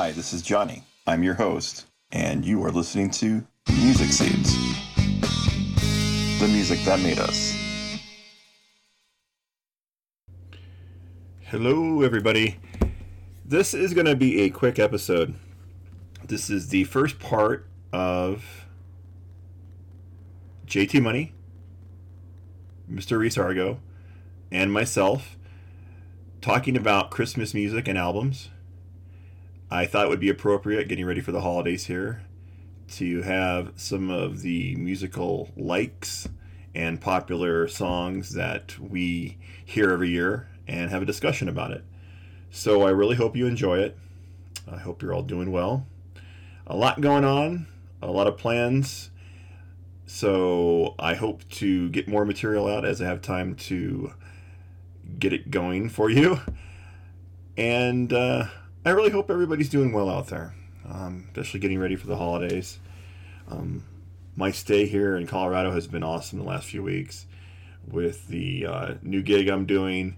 Hi, this is Johnny. I'm your host, and you are listening to Music Seeds, the music that made us. Hello, everybody. This is going to be a quick episode. This is the first part of JT Money, Mr. Reese Argo, and myself talking about Christmas music and albums. I thought it would be appropriate, getting ready for the holidays here, to have some of the musical likes and popular songs that we hear every year and have a discussion about it. So I really hope you enjoy it. I hope you're all doing well. A lot going on, a lot of plans. So I hope to get more material out as I have time to get it going for you. And uh, I really hope everybody's doing well out there, um, especially getting ready for the holidays. Um, my stay here in Colorado has been awesome the last few weeks with the uh, new gig I'm doing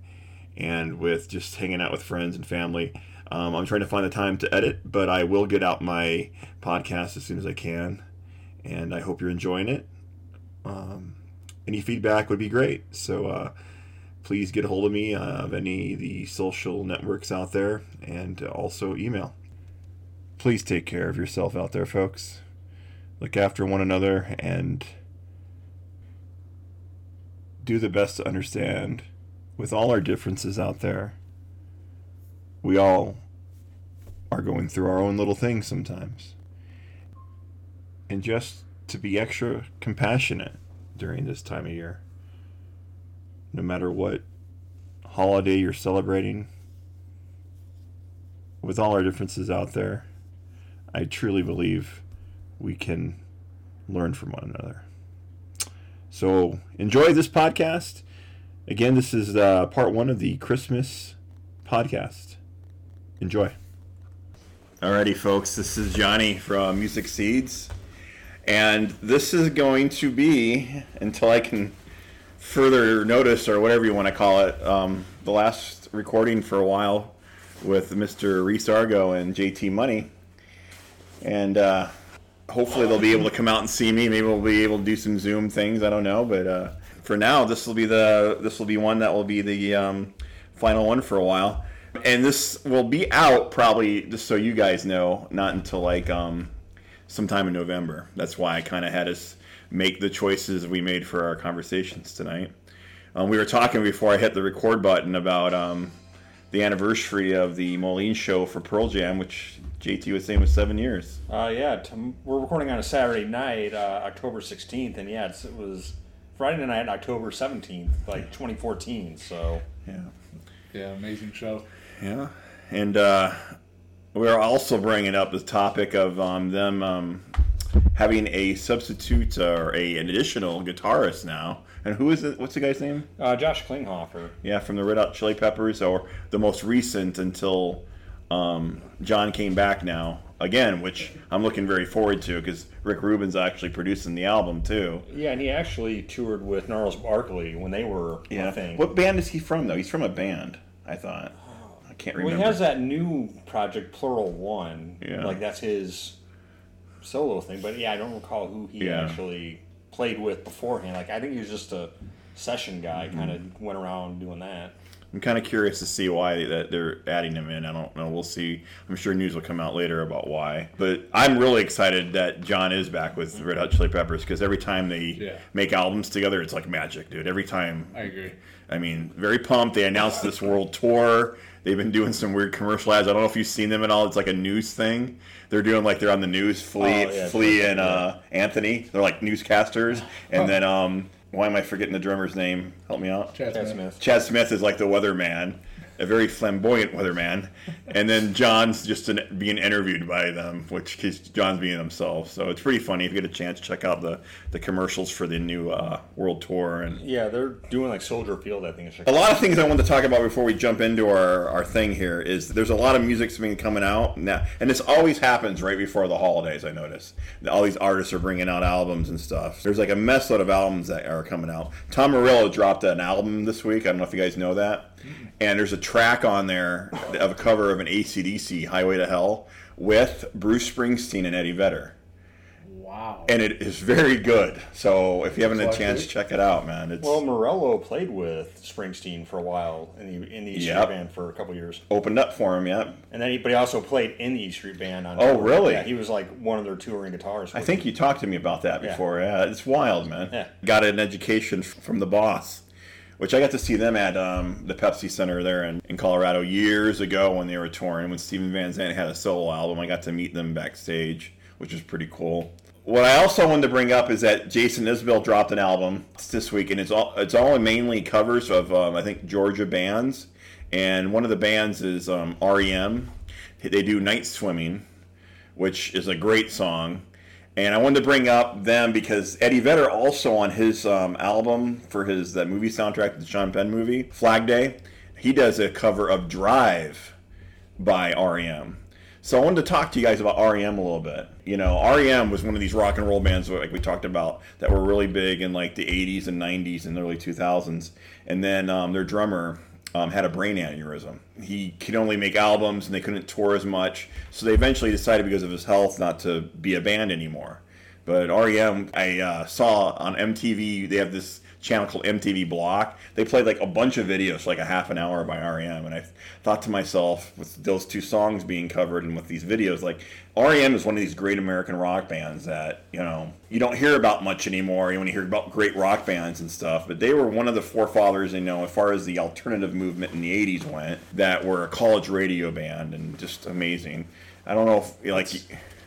and with just hanging out with friends and family. Um, I'm trying to find the time to edit, but I will get out my podcast as soon as I can. And I hope you're enjoying it. Um, any feedback would be great. So uh, please get a hold of me uh, of any of the social networks out there and also email. Please take care of yourself out there, folks. Look after one another and do the best to understand with all our differences out there. We all are going through our own little things sometimes. And just to be extra compassionate during this time of year no matter what holiday you're celebrating, with all our differences out there, I truly believe we can learn from one another. So enjoy this podcast. Again, this is uh, part one of the Christmas podcast. Enjoy. Alrighty, folks, this is Johnny from Music Seeds. And this is going to be, until I can further notice or whatever you want to call it, um, the last recording for a while with Mr. Reese Argo and JT Money, and uh, hopefully they'll be able to come out and see me. Maybe we'll be able to do some Zoom things. I don't know, but uh, for now, this will be the this will be one that will be the um, final one for a while, and this will be out probably just so you guys know, not until like um, sometime in November. That's why I kind of had us make the choices we made for our conversations tonight. Um, we were talking before I hit the record button about um, the anniversary of the Moline show for Pearl Jam, which JT was saying was seven years. Uh, yeah, t- we're recording on a Saturday night, uh, October 16th, and yeah, it was Friday night, October 17th, like 2014. So yeah, yeah, amazing show. Yeah, and uh, we're also bringing up the topic of um, them um, having a substitute or a, an additional guitarist now. And who is it? What's the guy's name? Uh, Josh Klinghoffer. Yeah, from the Red Hot Chili Peppers, or the most recent until um, John came back now again, which I'm looking very forward to because Rick Rubin's actually producing the album too. Yeah, and he actually toured with Gnarls Barkley when they were yeah. a thing. What band is he from though? He's from a band. I thought. I can't remember. Well, he has that new project, Pluralone. Yeah. Like that's his solo thing. But yeah, I don't recall who he Yeah. actually played with beforehand. Like I think he was just a session guy, Mm-hmm. kind of went around doing that. I'm kind of curious to see why that they're adding him in. I don't know. We'll see. I'm sure news will come out later about why. But I'm really excited that John is back with Red Hot Chili Peppers because every time they Yeah. make albums together, it's like magic, dude. Every time. I agree. I mean, very pumped. They announced this world tour. They've been doing some weird commercial ads. I don't know if you've seen them at all. It's like a news thing. They're doing like they're on the news. Flea, Oh, yeah, Flea, sure. and uh, Anthony. They're like newscasters. And then um, why am I forgetting the drummer's name? Help me out. Chad Chad Smith. Smith. Chad Smith is like the weatherman, a very flamboyant weatherman, and then John's just an, being interviewed by them, which is John's being himself. So it's pretty funny. If you get a chance, to check out the, the commercials for the new uh, world tour and Yeah, they're doing like Soldier Field, I think. in a lot of things I want to talk about before we jump into our, our thing here is there's a lot of music's been coming out now, and this always happens right before the holidays. I notice all these artists are bringing out albums and stuff. There's like a mess load of albums that are coming out. Tom Morello dropped an album this week. I don't know if you guys know that. And there's a track on there of a cover of an ACDC Highway to Hell with Bruce Springsteen and Eddie Vedder. Wow. And it is very good. So if you haven't had a chance, check it out, man. It's Well, Morello played with Springsteen for a while in the in the East Yep. Street Band for a couple years, opened up for him, yeah. and then he, but he also played in the East Street Band on. Oh, tour. really? Yeah, he was like one of their touring guitarists. I think you talked to me about that before. Yeah, it's wild, man. Yeah. Got an education from the boss, which I got to see them at um, the Pepsi Center there in, in Colorado years ago when they were touring. When Steven Van Zandt had a solo album, I got to meet them backstage, which was pretty cool. What I also wanted to bring up is that Jason Isbell dropped an album this week, and it's all it's all mainly covers of um, I think Georgia bands, and one of the bands is um, REM. They do Night Swimming, which is a great song. And I wanted to bring up them because Eddie Vedder also on his um, album for his that movie soundtrack, the Sean Penn movie, Flag Day, he does a cover of Drive by REM. So I wanted to talk to you guys about REM a little bit. You know, REM was one of these rock and roll bands like we talked about that were really big in like the 80s and 90s and early 2000s. And then um, their drummer um, had a brain aneurysm. He could only make albums and they couldn't tour as much. So they eventually decided because of his health not to be a band anymore. But REM, I uh, saw on MTV, they have this channel called MTV Block. They played like a bunch of videos, like a half an hour by REM. And I thought to myself, with those two songs being covered and with these videos, like REM is one of these great American rock bands that, you know, you don't hear about much anymore you hear about great rock bands and stuff. But they were one of the forefathers, you know, as far as the alternative movement in the 80s went, that were a college radio band and just amazing. I don't know if, like,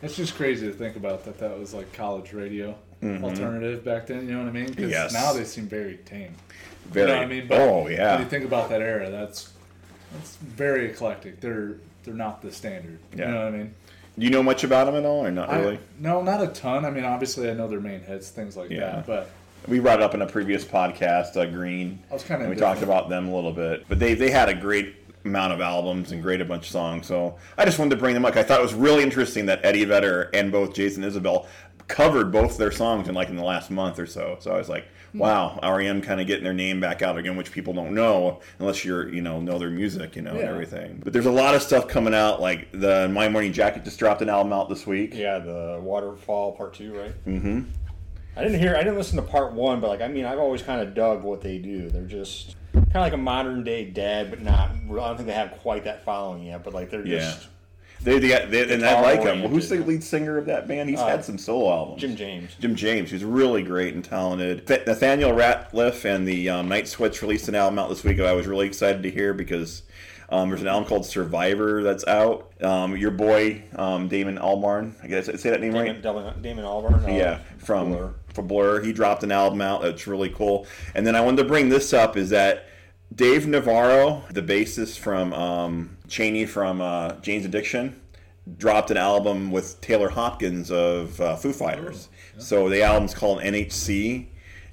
It's just crazy to think about that. That was like college radio alternative back then. You know what I mean? Because Mm-hmm. Yes. now they seem very tame. very, you know what I mean? oh, yeah. When you think about that era, that's that's very eclectic. They're they're not the standard. Yeah. You know what I mean? Do you know much about them at all, or not I- really? no, not a ton. I mean, obviously, I know their main hits, things like Yeah. that. But We brought it up in a previous podcast, uh, Green. I was kinda we indifferent. talked about them a little bit, but they they had a great amount of albums and great a bunch of songs. So I just wanted to bring them up. I thought it was really interesting that Eddie Vedder and both Jason Isbell covered both their songs in like in the last month or so. So I was like, Hmm. wow, REM kind of getting their name back out again, which people don't know unless you're you know know their music, you know, and everything. But there's a lot of stuff coming out. Like the My Morning Jacket just dropped an album out this week. Yeah, the Waterfall Part Two, right? Mm-hmm. I didn't hear. I didn't listen to Part One, but like, I mean, I've always kind of dug what they do. They're just kind of like a modern day Dead, but not. I don't think they have quite that following yet. But like, they're Yeah. just They, they, got- they and I like him. Guitar-oriented. Who's the lead singer of that band? He's Uh, had some solo albums. Jim James. Jim James, who's really great and talented. Nathaniel Rateliff and the um, Night Sweats released an album out this week. I was really excited to hear because um, there's an album called Survivor that's out. Um, your boy um, Damon Albarn, I guess I say that name Damon, right. Damon, Damon Albarn. uh, Yeah, from. For Blur, he dropped an album out that's really cool. And then I wanted to bring this up is that Dave Navarro, the bassist from um, Chaney from uh, Jane's Addiction, dropped an album with Taylor Hawkins of uh, Foo Fighters. So the album's called NHC.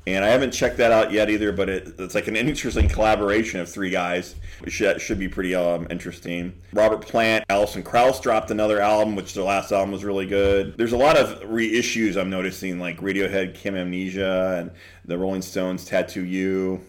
And I haven't checked that out yet either, but it, it's like an interesting collaboration of three guys, which should, be pretty um, interesting. Robert Plant, Alison Krauss dropped another album, which their last album was really good. There's a lot of reissues I'm noticing, like Radiohead, Kid A Mnesia, and the Rolling Stones, Tattoo You.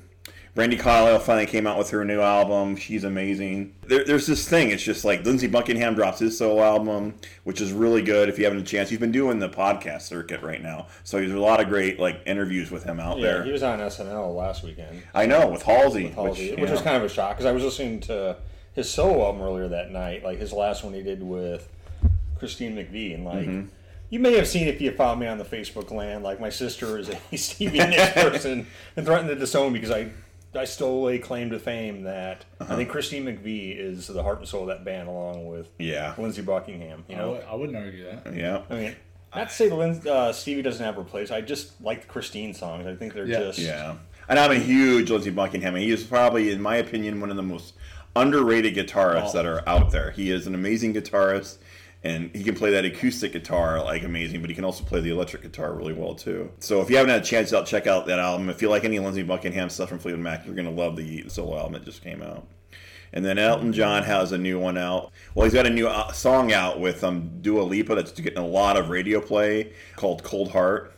Brandi Carlile finally came out with her new album. She's amazing. There, there's this thing. It's just like Lindsey Buckingham drops his solo album, which is really good. If you haven't a chance, he's been doing the podcast circuit right now, so there's a lot of great like interviews with him out Yeah, there. he was on SNL last weekend. I know with Halsey, with Halsey, which, which, was kind of a shock because I was listening to his solo album earlier that night, like his last one he did with Christine McVie, and like. Mm-hmm. You may have seen if you follow me on the Facebook land. Like my sister is a Stevie Nicks person and threatened to disown me because I, I stole a claim to fame that Uh-huh. I think Christine McVie is the heart and soul of that band, along with yeah, Lindsey Buckingham. You know, would, I wouldn't argue that. yeah. I mean, not to say Lin- uh, Stevie doesn't have her place. I just like the Christine songs. I think they're Yeah. just Yeah, and I'm a huge Lindsey Buckingham. He is probably, in my opinion, one of the most underrated guitarists Oh. that are out there. He is an amazing guitarist, and he can play that acoustic guitar like amazing, but he can also play the electric guitar really well too. So if you haven't had a chance to check out that album, if you like any Lindsey Buckingham stuff from Fleetwood Mac, you're gonna love the solo album that just came out. And then Elton John has a new one out. Well, he's got a new uh, song out with um, Dua Lipa that's getting a lot of radio play called "Cold Heart."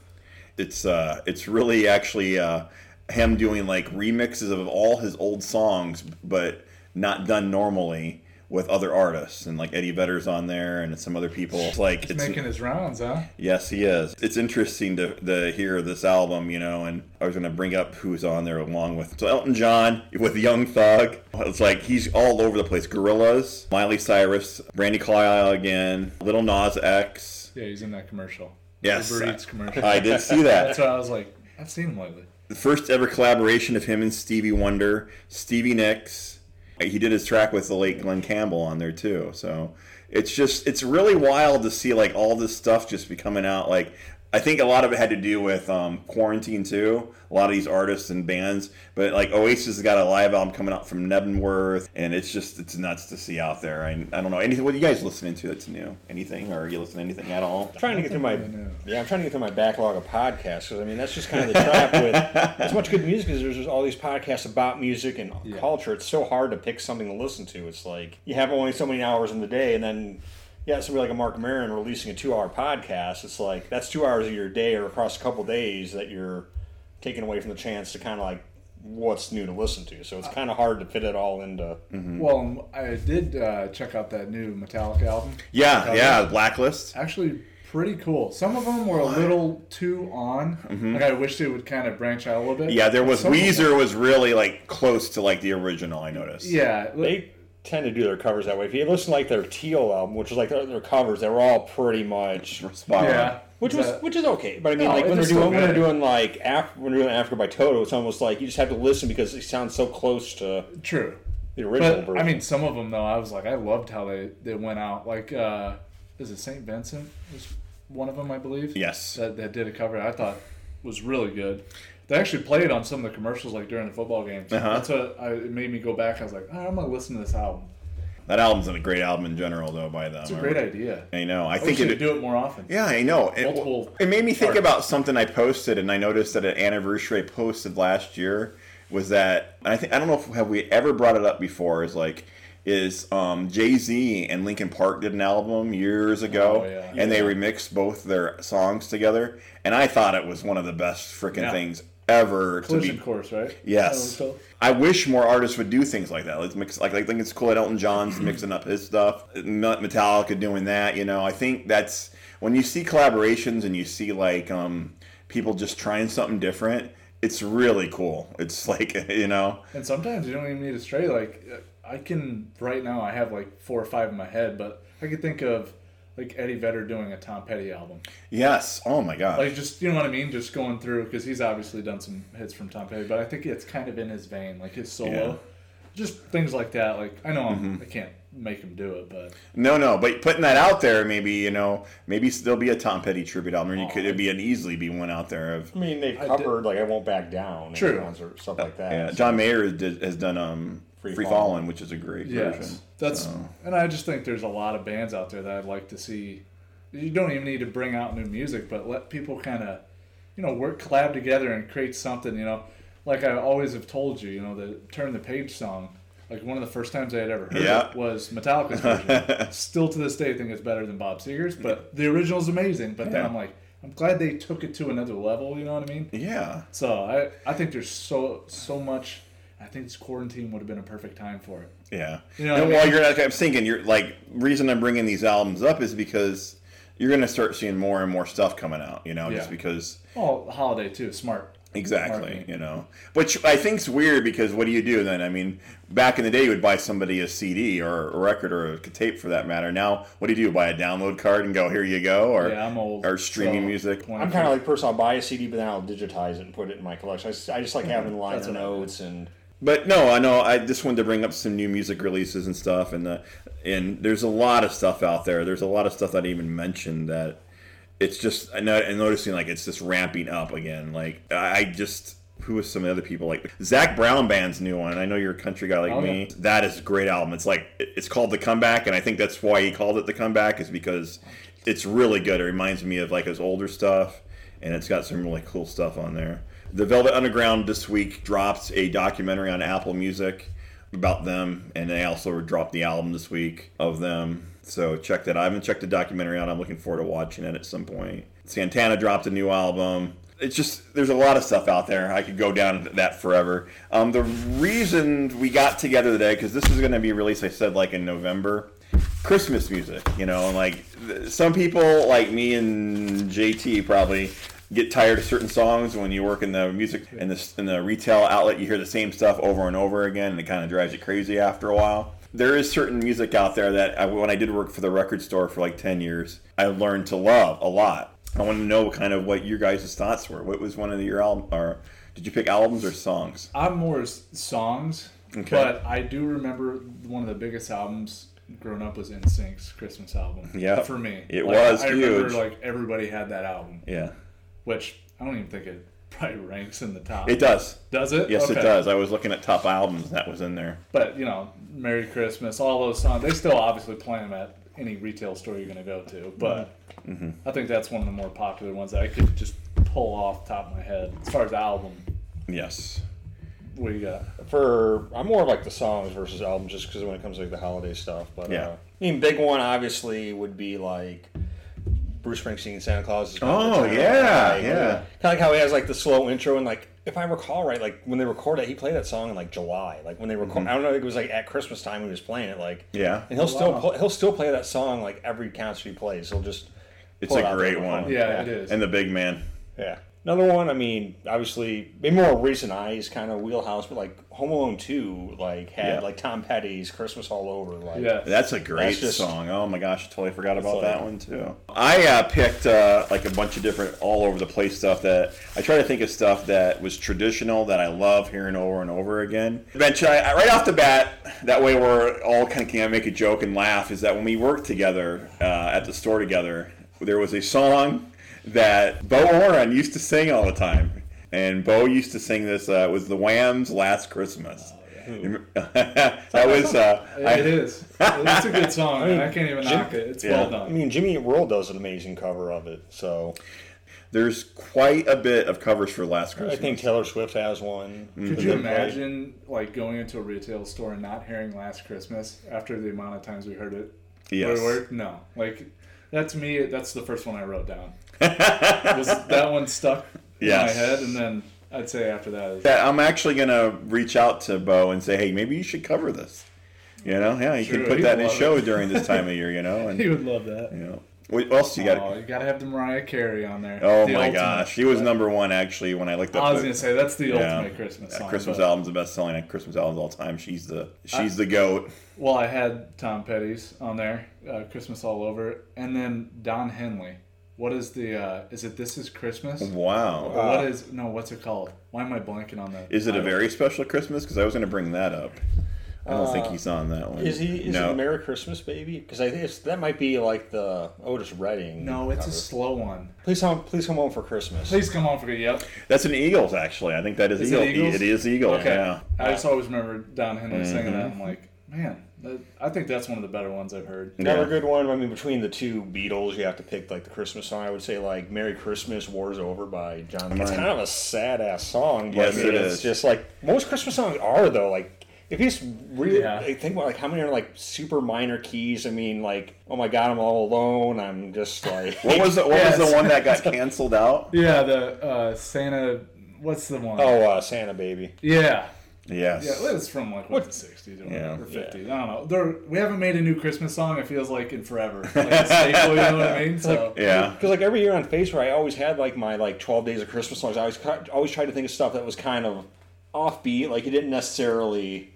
It's uh, it's really actually uh, him doing like remixes of all his old songs, but not done normally with other artists and like Eddie Vedder's on there and some other people. It's like He's it's making his rounds, huh? yes, he is. It's interesting to, to hear this album, you know. And I was gonna bring up who's on there along with so Elton John with Young Thug. It's like he's all over the place. Gorillaz, Miley Cyrus, Brandi Carlile again, Lil Nas X. Yeah, he's in that commercial. Yes, Uber Eats commercial. I did see that. That's why I was like, I've seen him lately. the first ever collaboration of him and Stevie Wonder, Stevie Nicks. He did his track with the late Glen Campbell on there too. So it's just it's really wild to see like all this stuff just be coming out. Like I think a lot of it had to do with um, quarantine too. A lot of these artists and bands, but like Oasis has got a live album coming out from Knebworth, and it's just it's nuts to see out there. I, I don't know anything. What are you guys listening to that's new? Anything, or are you listening to anything at all? I'm trying to get through my I yeah. I'm trying to get through my backlog of podcasts because I mean that's just kind of the trap with as much good music as there's, there's all these podcasts about music and Yeah. culture. It's so hard to pick something to listen to. It's like you have only so many hours in the day, and then yeah, somebody like a Marc Maron releasing a two-hour podcast. It's like that's two hours of your day or across a couple days that you're taking away from the chance to kind of like what's new to listen to. So it's kind of hard to fit it all into. Well, um, I did uh, check out that new Metallica album. Yeah, Metallica. yeah, Blacklist. Actually, pretty cool. Some of them were a little too on. Like I wish they would kind of branch out a little bit. Mm-hmm. Yeah, there was Some Weezer was really like close to like the original. I noticed. Yeah, They tend to do their covers that way. If you listen to like their Teal album, which is like their, their covers, they were all pretty much Spot on. yeah. Which Is was that- which is okay, but I mean, No, like when they're is still doing when they're doing like Af- when they're doing Africa by Toto, it's almost like you just have to listen because it sounds so close to true. the original But version. I mean, some of them though, I was like, I loved how they they went out. Like, uh, is it Saint Vincent? Was one of them, I believe. Yes. That that did a cover. I thought was really good. They actually played it on some of the commercials, like during the football games. Uh-huh. That's what I, it made me go back. I was like, oh, I'm gonna listen to this album. That album's a great album in general, though. By them, It's a great idea. I know. I I think think it. do it more often. Yeah, I know. It, Multiple it made me think parts. about something I posted, and I noticed that an anniversary I posted last year was that I think I don't know if have we ever brought it up before. Is like is um, Jay Z and Linkin Park did an album years ago, Oh, yeah. and they remixed both their songs together, and I thought it was one of the best freaking Yeah. things ever to Collision be course, right? Yes. Was I wish more artists would do things like that. Let's mix like I think it's cool that Elton John's mixing up his stuff. Metallica doing that, you know. I think that's when you see collaborations and you see like um people just trying something different, it's really cool. It's like, you know. And sometimes you don't even need a stray. Like I can right now, I have like four or five in my head, but I could think of like Eddie Vedder doing a Tom Petty album. Yes. Oh my god. Like just you know what I mean? Just going through because he's obviously done some hits from Tom Petty, but I think it's kind of in his vein, like his solo. Yeah. Mm-hmm. Just things like that. Like I know I'm, I can't make him do it, but No, no, but putting that out there, maybe you know, maybe there'll be a Tom Petty tribute album, or you could it'd be an easily be one out there of I mean, they've I covered like I won't back down, True. ones or stuff like that. yeah. So- John Mayer did, has done um Free, Free Fallen, Fallin'. which is a great yes, version. that's So- and I just think there's a lot of bands out there that I'd like to see. You don't even need to bring out new music, but let people kind of, you know, work collab together and create something. You know, like I always have told you, you know, the Turn the Page song. Like one of the first times I had ever heard Yeah. it was Metallica's version. Still to this day, I think it's better than Bob Seger's, but the original is amazing. But then I'm like, I'm glad they took it to another level. You know what I mean? Yeah. So I, I think there's so so much. I think this quarantine would have been a perfect time for it. Yeah. You know and what I while mean? you're like, I'm thinking, you're like, reason I'm bringing these albums up is because you're going to start seeing more and more stuff coming out, you know, just because. Oh, holiday too, smart. Exactly, Marketing. you know. Which I think's weird because what do you do then? I mean, back in the day, you would buy somebody a CD or a record or a tape for that matter. Now, what do you do? Buy a download card and go, here you go? Or, Yeah, I'm old. or streaming so music? I'm kind of like the person. I'll buy a CD, but then I'll digitize it and put it in my collection. I just, I just like having liner That's what I do. notes and But no, I know. I just wanted to bring up some new music releases and stuff, and the, and there's a lot of stuff out there. There's a lot of stuff that I didn't even mentioned that it's just I know and noticing like it's just ramping up again. Like I I just who was some of the other people like Zac Brown band's new one. I know you're a country guy like Oh, me. yeah. That is a great album. It's like it's called the comeback, and I think that's why he called it the comeback is because it's really good. It reminds me of like his older stuff, and it's got some really cool stuff on there. The Velvet Underground this week dropped a documentary on Apple Music about them, and they also dropped the album this week of them. So check that. I haven't checked the documentary out. I'm looking forward to watching it at some point. Santana dropped a new album. it's just there's a lot of stuff out there. I could go down that forever. Um, the reason we got together today because this is going to be released, I said like in November. Christmas music, you know, and like some people like me and JT probably get tired of certain songs when you work in the music in the in the retail outlet. You hear the same stuff over and over again, and it kind of drives you crazy after a while. There is certain music out there that I, when I did work for the record store for like ten years, I learned to love a lot. I want to know kind of what your guys' thoughts were. What was one of your album or did you pick albums or songs? I'm more songs, Okay. but I do remember one of the biggest albums growing up was NSYNC's Christmas album. Yeah, for me, it Like, was I remember like everybody had that album, Yeah, which I don't even think it probably ranks in the top. it does. Does it? Yes, it does. I was looking at top albums that was in there. But you know, Merry Christmas, all those songs. They still obviously play them at any retail store you're going to go to. But Mm-hmm. I think that's one of the more popular ones that I could just pull off the top of my head. As far as the album, Yes. what do you got? For I'm more of like the songs versus albums, just because when it comes to like the holiday stuff. But Yeah. uh, I mean, big one obviously would be like Bruce Springsteen, and Santa Claus is. Oh, yeah, Like, yeah. Kind of like how he has like the slow intro and like. If I recall right, like when they recorded it, he played that song in like July. Like when they record, Mm-hmm. I don't know, it was like at Christmas time he was playing it. Like Yeah. and he'll still wow. play, he'll still play that song like every concert he plays. He'll just It's pull it a great one. fun. Yeah, it is. And the big man. Yeah. Another one, I mean, obviously, maybe more recent eyes kind of wheelhouse, but like Home Alone 2, like, had Yeah. like Tom Petty's Christmas All Over. Like, Yeah. That's a great That's just- song. Oh my gosh, I totally forgot about like- that one too. I uh, picked uh, like a bunch of different all over the place stuff that I try to think of stuff that was traditional that I love hearing over and over again. Eventually, I, right off the bat, that way we're all kind of can make a joke and laugh. Is that when we worked together uh, at the store together, there was a song that Bo Oren used to sing all the time. And Bo used to sing this. Uh, it was the Wham's "Last Christmas." that was. Uh, I- it is. It's a good song, and I can't even knock it. It's Yeah. well done. I mean, Jimmy Eat World does an amazing cover of it. So There's quite a bit of covers for Last Christmas. I think Taylor Swift has one. Could you imagine like going into a retail store and not hearing "Last Christmas" after the amount of times we heard it? Yes. Word, word? No, like that's me. That's the first one I wrote down. was that one stuck in my head, and then I'd say after that I'm actually gonna reach out to Bo and say, hey, maybe you should cover this. You know, yeah, you can put he that in his show it. during this time of year. You know, and he would love that. You know, what else you got? Oh, you gotta have the Mariah Carey on there. Oh The my ultimate. gosh, she was number one actually when I looked up. I was the- gonna say that's the yeah, ultimate Christmas song. Christmas but- album's the best selling Christmas album of all time. She's the she's the goat. Well, I had Tom Petty's on there, uh, Christmas All Over, and then Don Henley. What is the? Uh, is it This Is Christmas? Wow. What is? No, what's it called? Why am I blanking on that? Is it a very special Christmas? Because I was gonna bring that up. I don't think he's on that one. Uh, Is he? Is no. it Merry Christmas, baby? Because I think it's, that might be like the Otis Redding. No, it's a slow one. Please come, please come home for Christmas. Please come on for yep. That's an Eagles, actually. I think that is, Is it Eagles? It is Eagle. Okay. Yeah. I just always remember Don Henley singing that. Mm-hmm. I'm like, man, that, I think that's one of the better ones I've heard. Another Yeah. good one. I mean, between the two Beatles, you have to pick like the Christmas song. I would say like "Merry Christmas, War's Over" by John. It's kind of a sad ass song, but Yes, I mean, it it's is. just like most Christmas songs are though. Like if you just really Yeah. like, think about like how many are like super minor keys. I mean, like oh my god, I'm all alone. I'm just like What was the, what Yes. was the one that got canceled out? Yeah, the uh, Santa. What's the one? oh uh, Santa baby. yeah. Yes. Yeah, it was from like what, the '60s or, Yeah. or '50s. I don't know. There, we haven't made a new Christmas song. It feels like in forever, like a staple. You know what I mean? So Yeah. Because like every year on Facebook, I always had like my like twelve days of Christmas songs. I always always tried to think of stuff that was kind of offbeat. Like it didn't necessarily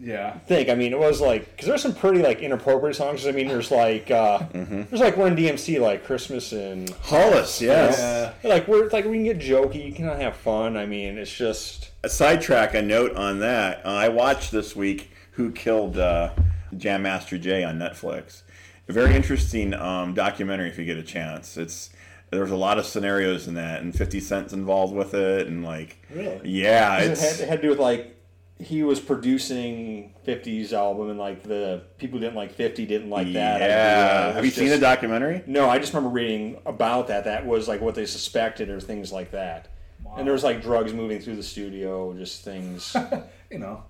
yeah, think. I mean, it was like because there's some pretty like inappropriate songs. I mean, there's like uh, Mm-hmm. there's like Run DMC like Christmas and Hollis, yes. yeah. like we're like we can get jokey, you can have fun. I mean, it's just A sidetrack, a note on that. Uh, I watched this week Who Killed uh, Jam Master Jay on Netflix. A very interesting um, documentary if you get a chance. It's there's a lot of scenarios in that, and 50 Cent's involved with it, and like, Really? yeah, it it's had, it had to do with like he was producing 50s album and like the people didn't like 50 didn't like that. yeah. was Have you seen the documentary? No, I just remember reading about that. That was like what they suspected or things like that. And there was like drugs moving through the studio, just things. you know,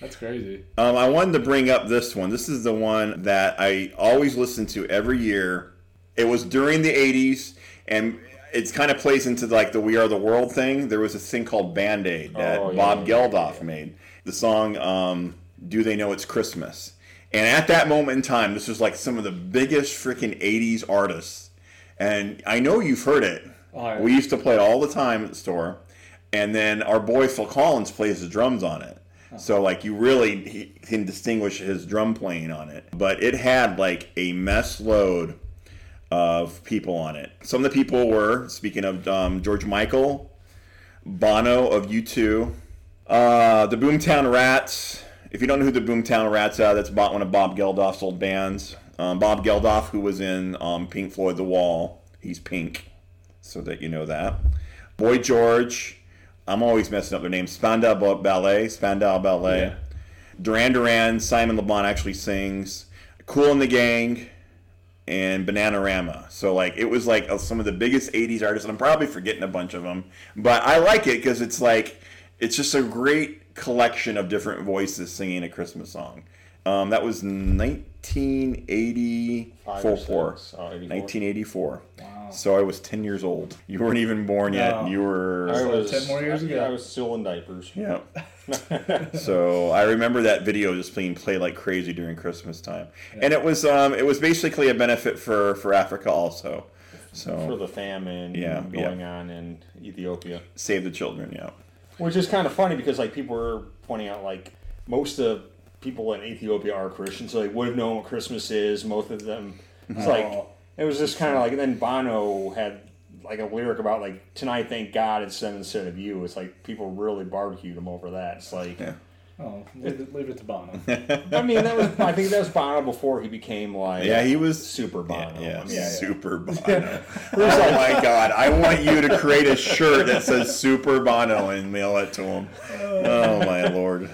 that's crazy. Um, I wanted to bring up this one. This is the one that I always listen to every year. It was during the 80s, and It kind of plays into like the "We Are the World" thing. There was a thing called Band Aid that Oh, yeah, Bob yeah, Geldof made. The song um, "Do They Know It's Christmas?" And at that moment in time, this was like some of the biggest freaking '80s artists. And I know you've heard it. Oh, yeah. We used to play it all the time at the store. And then our boy Phil Collins plays the drums on it. So like you really he can distinguish his drum playing on it. But it had like a mess load of people on it. Some of the people were speaking of um, George Michael, Bono of U2, uh, the Boomtown Rats. If you don't know who the Boomtown Rats are, that's bought one of Bob Geldof's old bands. Um, Bob Geldof, who was in um, Pink Floyd The Wall, he's pink, so that you know that. Boy George, I'm always messing up their names. Spandau Ballet, Spandau Ballet. Yeah. Duran Duran, Simon LeBon actually sings. Kool in the Gang, and Bananarama. So like it was like some of the biggest '80s artists. And I'm probably forgetting a bunch of them, but I like it because it's like it's just a great collection of different voices singing a Christmas song. Um, that was 1984. Or six. Oh, 84. 1984. Wow. So I was 10 years old. You weren't even born yet. No. You were. I was 10 more years ago. I was still in diapers. Yeah. so I remember that video just being played like crazy during Christmas time, and it was um it was basically a benefit for for Africa also. So for the famine Yeah, yeah. going on in Ethiopia. save the children. Yeah. Which is kind of funny because like people were pointing out like most of people in Ethiopia are Christians, so they would have known what Christmas is. Most of them, it's like Oh. It was just kind of like. And then Bono had like a lyric about like tonight, thank God it's them instead of you. It's like people really barbecued him over that. It's like Yeah. Oh, leave it, leave it to Bono. I mean that was I think that was Bono before he became like Yeah, he was super Bono. Yeah, yeah, I mean, yeah, yeah. super Bono. oh my God! I want you to create a shirt that says Super Bono and mail it to him. Oh my lord!